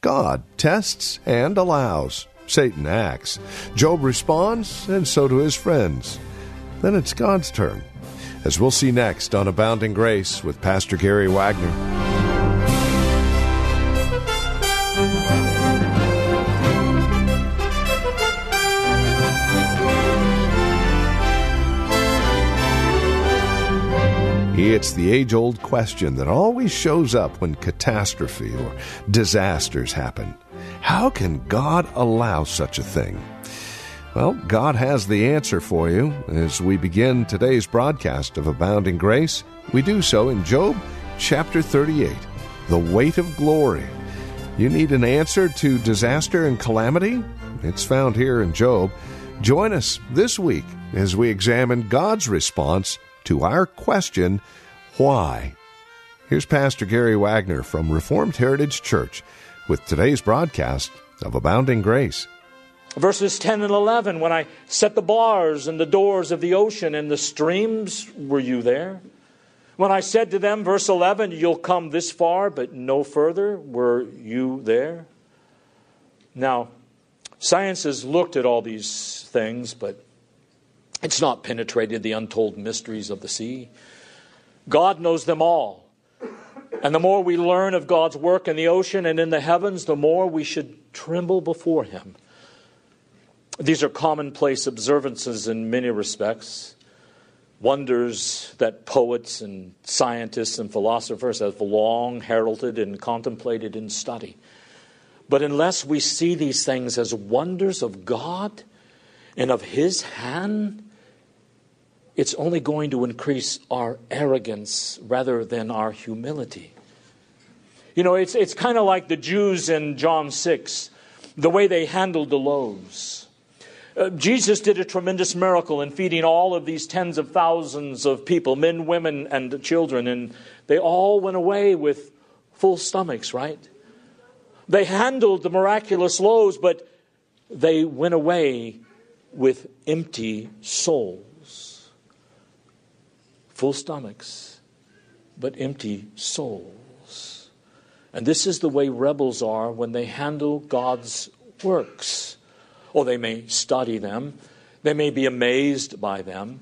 God tests and allows. Satan acts. Job responds, and so do his friends. Then it's God's turn. As we'll see next on Abounding Grace with Pastor Gary Wagner. It's the age old question that always shows up when catastrophe or disasters happen. How can God allow such a thing? Well, God has the answer for you. As we begin today's broadcast of Abounding Grace, we do so in Job chapter 38, The Weight of Glory. You need an answer to disaster and calamity? It's found here in Job. Join us this week as we examine God's response to our question, why? Here's Pastor Gary Wagner from Reformed Heritage Church with today's broadcast of Abounding Grace. Verses 10 and 11 When I set the bars and the doors of the ocean and the streams, were you there? When I said to them, verse 11, You'll come this far, but no further, were you there? Now, science has looked at all these things, but it's not penetrated the untold mysteries of the sea. God knows them all. And the more we learn of God's work in the ocean and in the heavens, the more we should tremble before Him. These are commonplace observances in many respects, wonders that poets and scientists and philosophers have long heralded and contemplated in study. But unless we see these things as wonders of God and of His hand, it's only going to increase our arrogance rather than our humility. You know, it's, it's kind of like the Jews in John 6, the way they handled the loaves. Uh, Jesus did a tremendous miracle in feeding all of these tens of thousands of people, men, women, and children, and they all went away with full stomachs, right? They handled the miraculous loaves, but they went away with empty souls full stomachs, but empty souls. And this is the way rebels are when they handle God's works. Or they may study them, they may be amazed by them,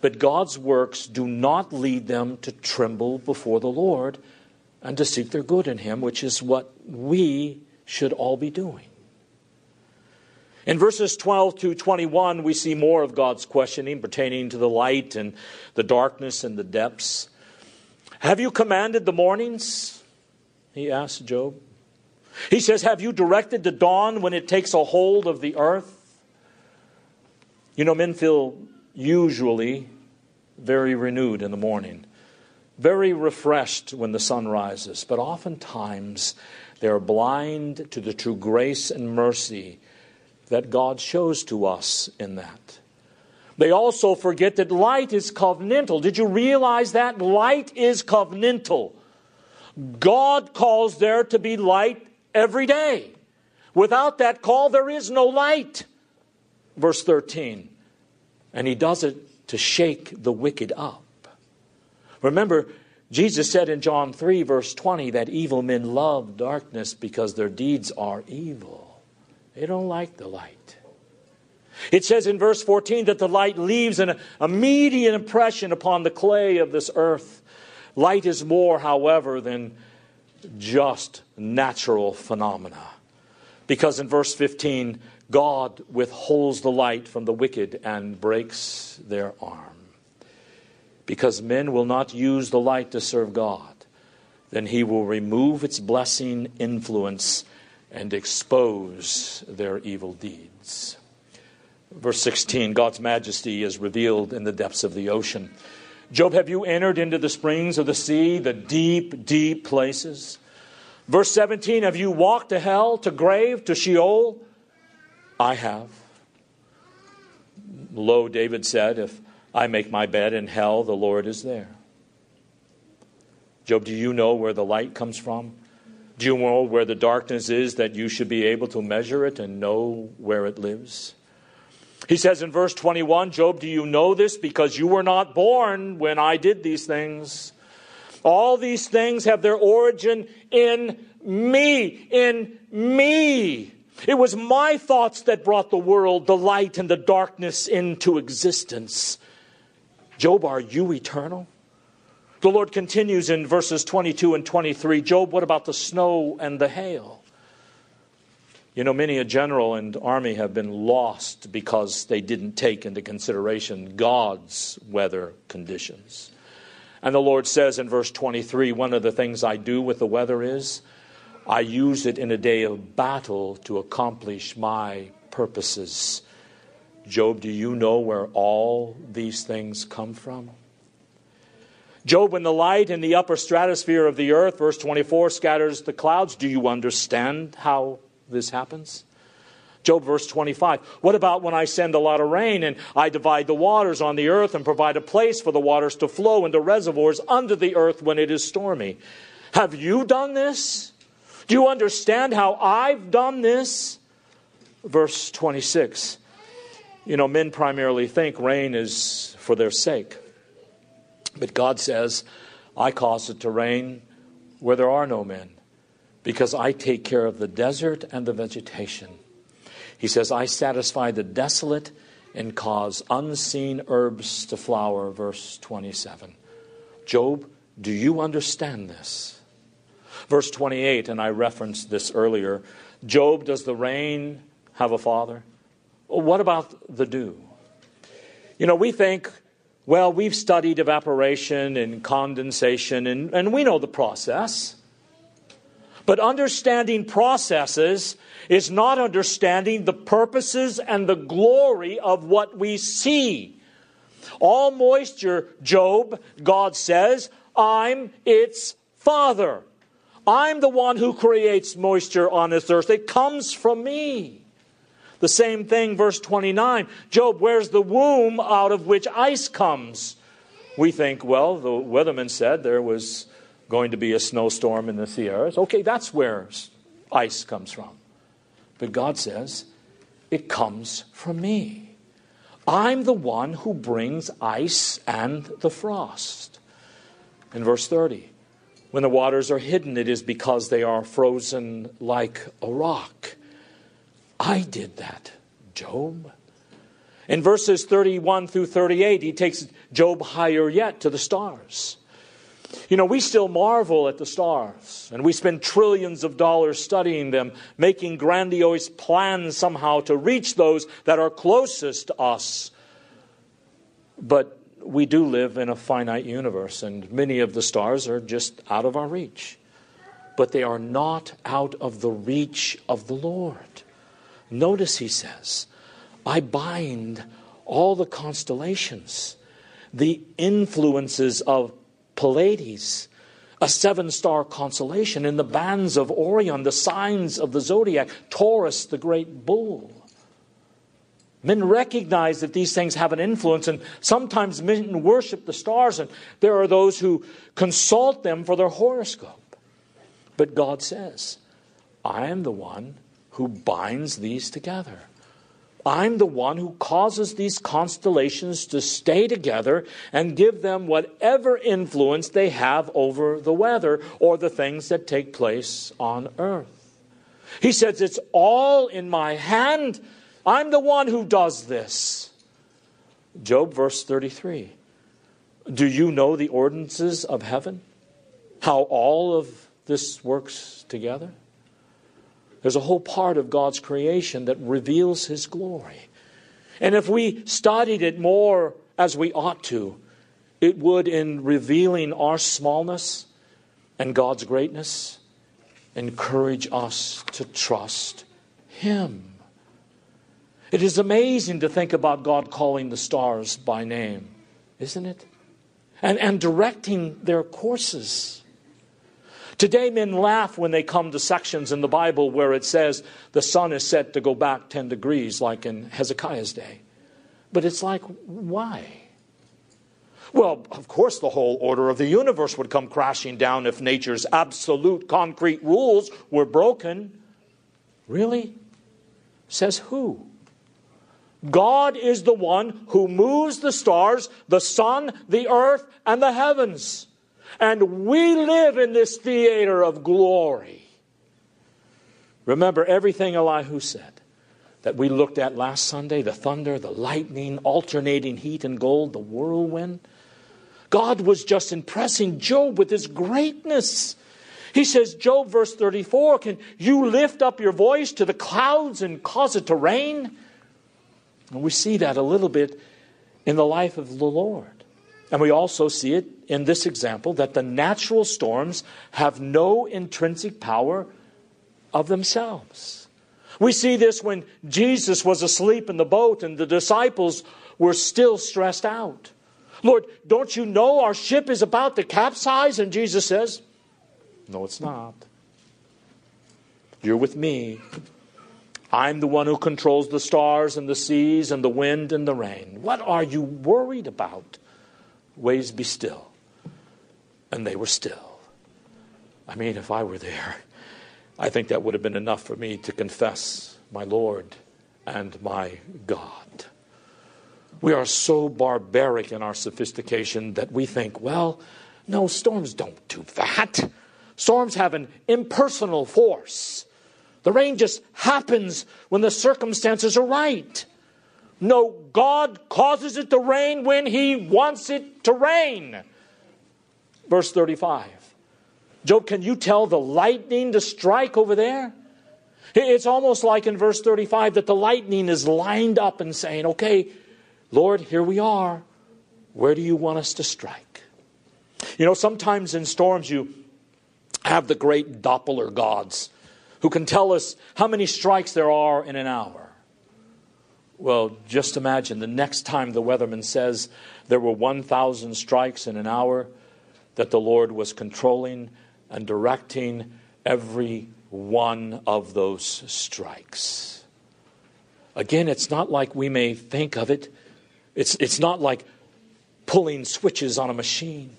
but God's works do not lead them to tremble before the Lord and to seek their good in Him, which is what we should all be doing. In verses 12 to 21, we see more of God's questioning pertaining to the light and the darkness and the depths. Have you commanded the mornings? He asked Job. He says, Have you directed the dawn when it takes a hold of the earth? You know, men feel usually very renewed in the morning, very refreshed when the sun rises, but oftentimes they are blind to the true grace and mercy that God shows to us in that. They also forget that light is covenantal. Did you realize that? Light is covenantal. God calls there to be light every day. Without that call, there is no light. Verse 13. And he does it to shake the wicked up. Remember, Jesus said in John 3, verse 20, that evil men love darkness because their deeds are evil. They don't like the light. It says in verse 14 that the light leaves an immediate impression upon the clay of this earth. Light is more, however, than just natural phenomena. Because in verse 15, God withholds the light from the wicked and breaks their arm. Because men will not use the light to serve God, then he will remove its blessing influence and expose their evil deeds. Verse 16 God's majesty is revealed in the depths of the ocean. Job, have you entered into the springs of the sea, the deep, deep places? Verse 17 Have you walked to hell, to grave, to Sheol? I have. Lo, David said, If I make my bed in hell, the Lord is there. Job, do you know where the light comes from? Do you know where the darkness is that you should be able to measure it and know where it lives? He says in verse 21 Job, do you know this? Because you were not born when I did these things. All these things have their origin in me, in me. It was my thoughts that brought the world, the light and the darkness into existence. Job, are you eternal? The Lord continues in verses 22 and 23 Job, what about the snow and the hail? You know, many a general and army have been lost because they didn't take into consideration God's weather conditions. And the Lord says in verse 23 one of the things I do with the weather is I use it in a day of battle to accomplish my purposes. Job, do you know where all these things come from? Job, when the light in the upper stratosphere of the earth, verse 24, scatters the clouds, do you understand how this happens? Job verse 25. What about when I send a lot of rain and I divide the waters on the earth and provide a place for the waters to flow into reservoirs under the earth when it is stormy? Have you done this? Do you understand how I've done this? Verse 26. You know, men primarily think rain is for their sake. But God says, I cause it to rain where there are no men because I take care of the desert and the vegetation. He says, I satisfy the desolate and cause unseen herbs to flower, verse 27. Job, do you understand this? Verse 28, and I referenced this earlier. Job, does the rain have a father? What about the dew? You know, we think, well, we've studied evaporation and condensation, and, and we know the process. But understanding processes is not understanding the purposes and the glory of what we see. All moisture, Job, God says, I'm its father. I'm the one who creates moisture on this earth. It comes from me. The same thing, verse 29. Job, where's the womb out of which ice comes? We think, well, the weatherman said there was going to be a snowstorm in the Sierras. Okay, that's where ice comes from. But God says, it comes from me. I'm the one who brings ice and the frost. In verse 30, when the waters are hidden, it is because they are frozen like a rock. I did that, Job. In verses 31 through 38, he takes Job higher yet to the stars. You know, we still marvel at the stars, and we spend trillions of dollars studying them, making grandiose plans somehow to reach those that are closest to us. But we do live in a finite universe, and many of the stars are just out of our reach. But they are not out of the reach of the Lord. Notice he says, I bind all the constellations, the influences of Pleiades, a seven star constellation, in the bands of Orion, the signs of the zodiac, Taurus, the great bull. Men recognize that these things have an influence, and sometimes men worship the stars, and there are those who consult them for their horoscope. But God says, I am the one who binds these together. I'm the one who causes these constellations to stay together and give them whatever influence they have over the weather or the things that take place on earth. He says, It's all in my hand. I'm the one who does this. Job, verse 33. Do you know the ordinances of heaven? How all of this works together? There's a whole part of God's creation that reveals His glory. And if we studied it more as we ought to, it would, in revealing our smallness and God's greatness, encourage us to trust Him. It is amazing to think about God calling the stars by name, isn't it? And, and directing their courses. Today, men laugh when they come to sections in the Bible where it says the sun is set to go back 10 degrees, like in Hezekiah's day. But it's like, why? Well, of course, the whole order of the universe would come crashing down if nature's absolute concrete rules were broken. Really? Says who? God is the one who moves the stars, the sun, the earth, and the heavens. And we live in this theater of glory. Remember everything Elihu said that we looked at last Sunday the thunder, the lightning, alternating heat and gold, the whirlwind. God was just impressing Job with his greatness. He says, Job, verse 34, can you lift up your voice to the clouds and cause it to rain? And we see that a little bit in the life of the Lord. And we also see it in this example that the natural storms have no intrinsic power of themselves. We see this when Jesus was asleep in the boat and the disciples were still stressed out. Lord, don't you know our ship is about to capsize? And Jesus says, No, it's not. You're with me. I'm the one who controls the stars and the seas and the wind and the rain. What are you worried about? Waves be still. And they were still. I mean, if I were there, I think that would have been enough for me to confess my Lord and my God. We are so barbaric in our sophistication that we think, well, no, storms don't do that. Storms have an impersonal force. The rain just happens when the circumstances are right. No, God causes it to rain when He wants it to rain. Verse 35. Job, can you tell the lightning to strike over there? It's almost like in verse 35 that the lightning is lined up and saying, okay, Lord, here we are. Where do you want us to strike? You know, sometimes in storms you have the great Doppler gods who can tell us how many strikes there are in an hour. Well, just imagine the next time the weatherman says there were 1,000 strikes in an hour, that the Lord was controlling and directing every one of those strikes. Again, it's not like we may think of it it's, it's not like pulling switches on a machine.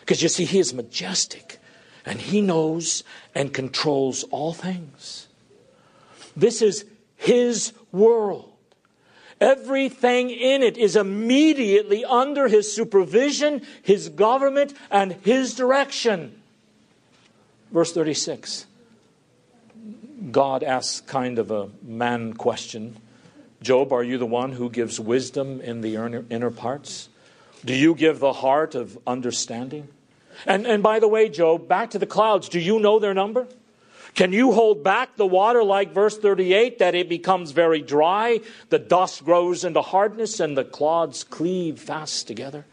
Because you see, He is majestic and He knows and controls all things. This is His world. Everything in it is immediately under His supervision, His government, and His direction. Verse 36 God asks kind of a man question Job, are you the one who gives wisdom in the inner parts? Do you give the heart of understanding? And, and by the way, Job, back to the clouds, do you know their number? Can you hold back the water like verse 38 that it becomes very dry, the dust grows into hardness, and the clods cleave fast together?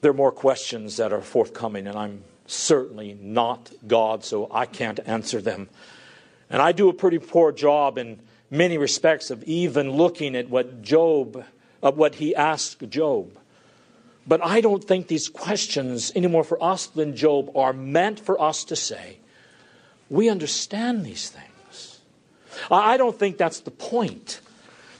There are more questions that are forthcoming, and I'm certainly not God, so I can't answer them. And I do a pretty poor job in many respects of even looking at what Job, of what he asked Job. But I don't think these questions, any more for us than Job, are meant for us to say, we understand these things. I don't think that's the point.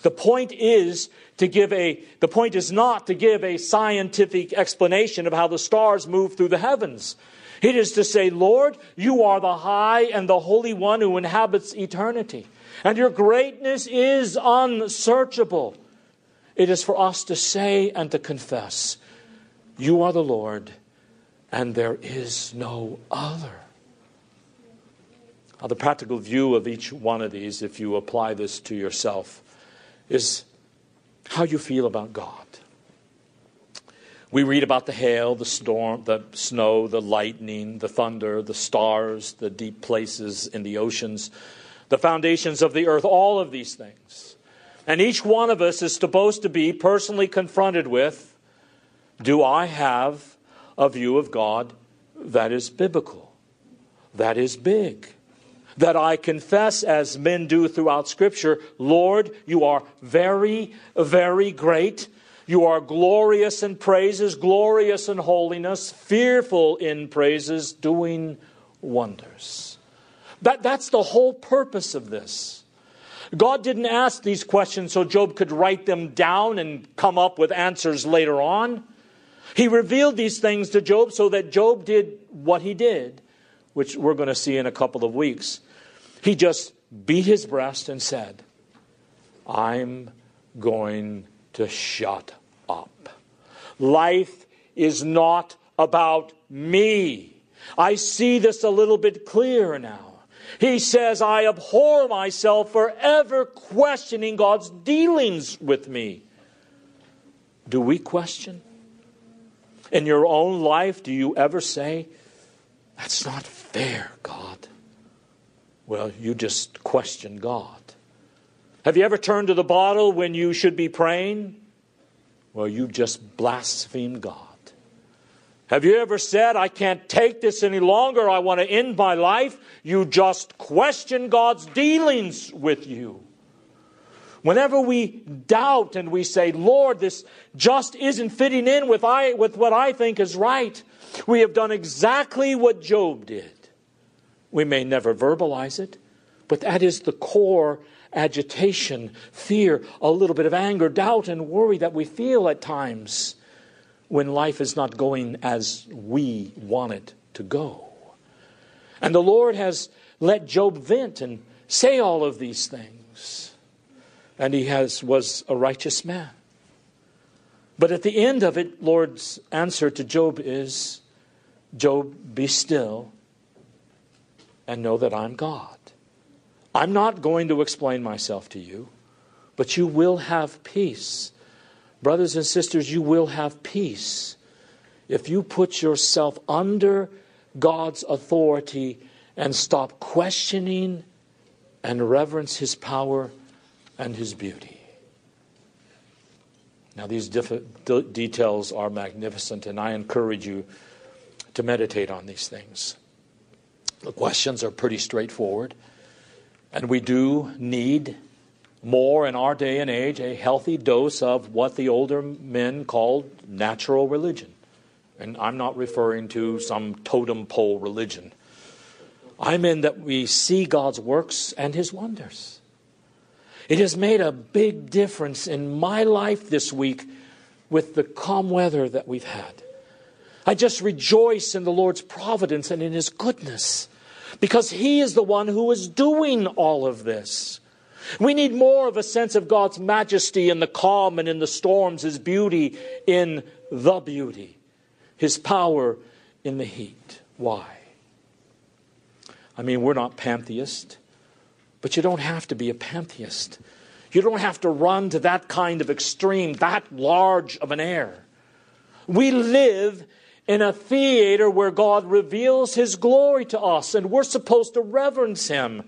The point is to give a the point is not to give a scientific explanation of how the stars move through the heavens. It is to say, Lord, you are the high and the holy one who inhabits eternity and your greatness is unsearchable. It is for us to say and to confess, You are the Lord, and there is no other. The practical view of each one of these, if you apply this to yourself, is how you feel about God. We read about the hail, the storm, the snow, the lightning, the thunder, the stars, the deep places in the oceans the foundations of the earth, all of these things. And each one of us is supposed to be personally confronted with do I have a view of God that is biblical, that is big? That I confess, as men do throughout Scripture, Lord, you are very, very great. You are glorious in praises, glorious in holiness, fearful in praises, doing wonders. That, that's the whole purpose of this. God didn't ask these questions so Job could write them down and come up with answers later on. He revealed these things to Job so that Job did what he did, which we're going to see in a couple of weeks. He just beat his breast and said, I'm going to shut up. Life is not about me. I see this a little bit clearer now. He says, I abhor myself for ever questioning God's dealings with me. Do we question? In your own life, do you ever say, That's not fair, God? Well, you just question God. Have you ever turned to the bottle when you should be praying? Well, you just blaspheme God. Have you ever said, I can't take this any longer, I want to end my life? You just question God's dealings with you. Whenever we doubt and we say, Lord, this just isn't fitting in with, I, with what I think is right, we have done exactly what Job did. We may never verbalize it, but that is the core agitation, fear, a little bit of anger, doubt, and worry that we feel at times when life is not going as we want it to go. And the Lord has let Job vent and say all of these things. And he has was a righteous man. But at the end of it, Lord's answer to Job is Job, be still and know that I'm God. I'm not going to explain myself to you, but you will have peace Brothers and sisters, you will have peace if you put yourself under God's authority and stop questioning and reverence His power and His beauty. Now, these diff- details are magnificent, and I encourage you to meditate on these things. The questions are pretty straightforward, and we do need more in our day and age a healthy dose of what the older men called natural religion. And I'm not referring to some totem pole religion. I mean that we see God's works and his wonders. It has made a big difference in my life this week with the calm weather that we've had. I just rejoice in the Lord's providence and in his goodness because he is the one who is doing all of this. We need more of a sense of God's majesty in the calm and in the storms, His beauty in the beauty, His power in the heat. Why? I mean, we're not pantheists, but you don't have to be a pantheist. You don't have to run to that kind of extreme, that large of an air. We live in a theater where God reveals His glory to us, and we're supposed to reverence Him.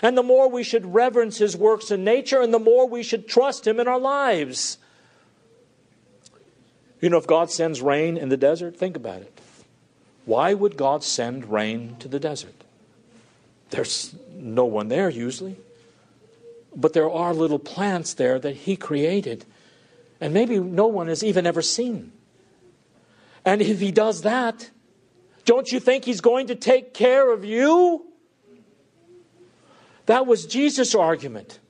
And the more we should reverence his works in nature, and the more we should trust him in our lives. You know, if God sends rain in the desert, think about it. Why would God send rain to the desert? There's no one there usually. But there are little plants there that he created, and maybe no one has even ever seen. And if he does that, don't you think he's going to take care of you? That was Jesus' argument.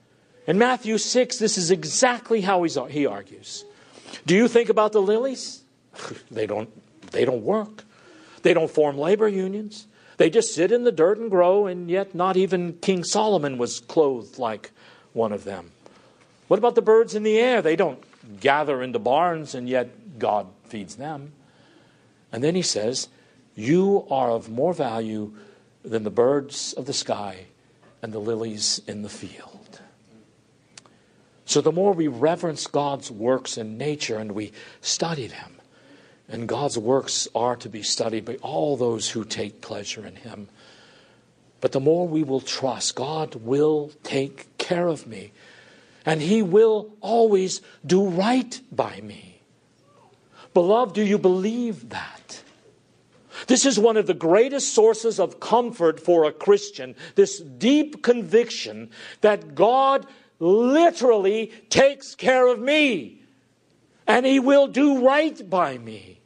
In Matthew 6, this is exactly how he argues. Do you think about the lilies? they, don't, they don't work. They don't form labor unions. They just sit in the dirt and grow, and yet not even King Solomon was clothed like one of them. What about the birds in the air? They don't gather into barns, and yet God feeds them. And then he says, You are of more value than the birds of the sky and the lilies in the field. So the more we reverence God's works in nature and we study them, and God's works are to be studied by all those who take pleasure in Him. But the more we will trust, God will take care of me, and He will always do right by me. Beloved, do you believe that? This is one of the greatest sources of comfort for a Christian this deep conviction that God literally takes care of me. and he will do right by me.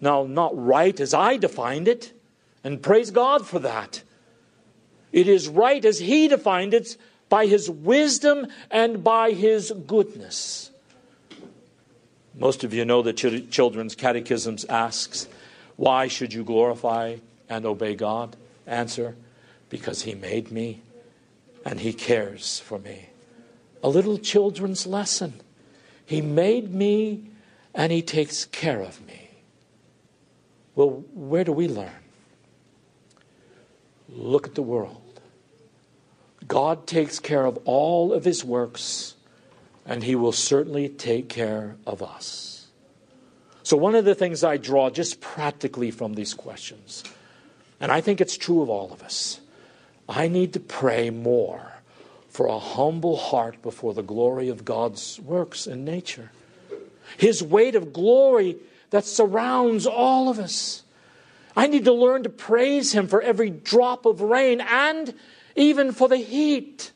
Now, not right as I defined it, and praise God for that. It is right as he defined it by his wisdom and by his goodness. Most of you know the children's catechisms asks, why should you glorify and obey God? Answer, because he made me and he cares for me. A little children's lesson. He made me and he takes care of me. Well, where do we learn? Look at the world. God takes care of all of his works and he will certainly take care of us. So, one of the things I draw just practically from these questions, and I think it's true of all of us, I need to pray more for a humble heart before the glory of God's works in nature. His weight of glory that surrounds all of us. I need to learn to praise Him for every drop of rain and even for the heat.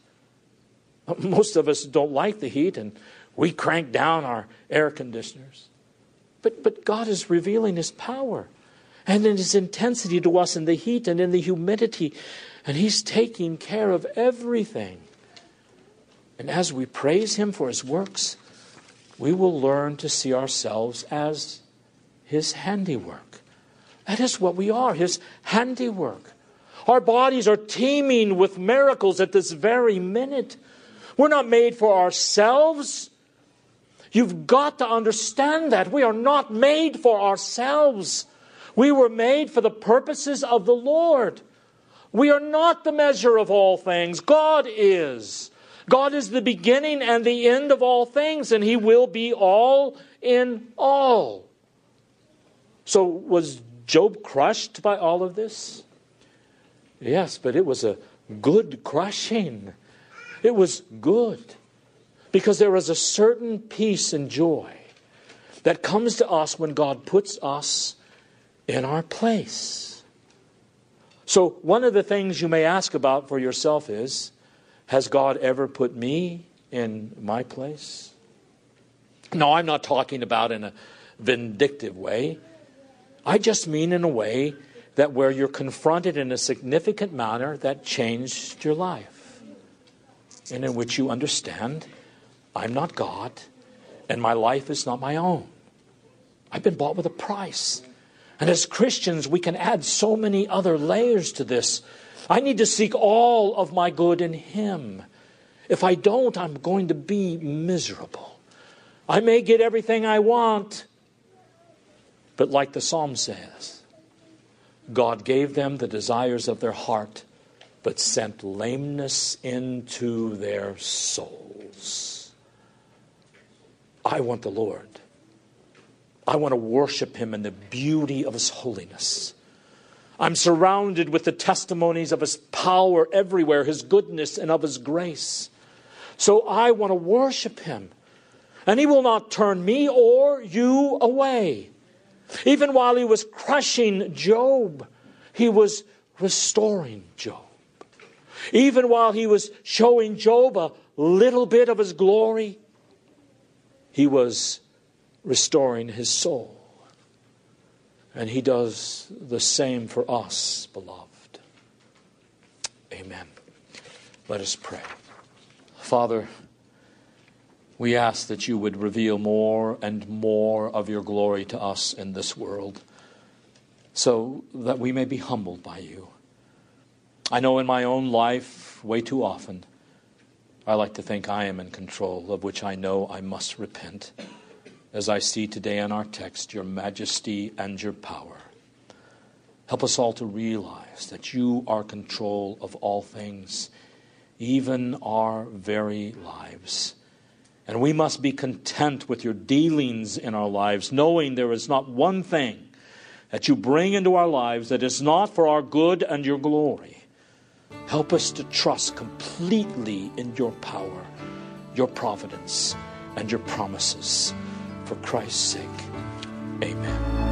Most of us don't like the heat and we crank down our air conditioners. But, but God is revealing His power and in His intensity to us in the heat and in the humidity. And He's taking care of everything. And as we praise Him for His works, we will learn to see ourselves as His handiwork. That is what we are, His handiwork. Our bodies are teeming with miracles at this very minute. We're not made for ourselves. You've got to understand that. We are not made for ourselves. We were made for the purposes of the Lord. We are not the measure of all things. God is. God is the beginning and the end of all things, and He will be all in all. So, was Job crushed by all of this? Yes, but it was a good crushing. It was good because there is a certain peace and joy that comes to us when God puts us in our place. So, one of the things you may ask about for yourself is Has God ever put me in my place? No, I'm not talking about in a vindictive way. I just mean in a way that where you're confronted in a significant manner that changed your life, and in which you understand, I'm not God, and my life is not my own. I've been bought with a price. And as Christians, we can add so many other layers to this. I need to seek all of my good in Him. If I don't, I'm going to be miserable. I may get everything I want, but like the psalm says, God gave them the desires of their heart, but sent lameness into their souls. I want the Lord. I want to worship Him in the beauty of His holiness. I'm surrounded with the testimonies of His power everywhere, His goodness, and of His grace. So I want to worship Him. And He will not turn me or you away. Even while he was crushing Job, he was restoring Job. Even while he was showing Job a little bit of his glory, he was restoring his soul. And he does the same for us, beloved. Amen. Let us pray. Father, we ask that you would reveal more and more of your glory to us in this world so that we may be humbled by you. I know in my own life, way too often, I like to think I am in control, of which I know I must repent, as I see today in our text your majesty and your power. Help us all to realize that you are control of all things, even our very lives. And we must be content with your dealings in our lives, knowing there is not one thing that you bring into our lives that is not for our good and your glory. Help us to trust completely in your power, your providence, and your promises. For Christ's sake, amen.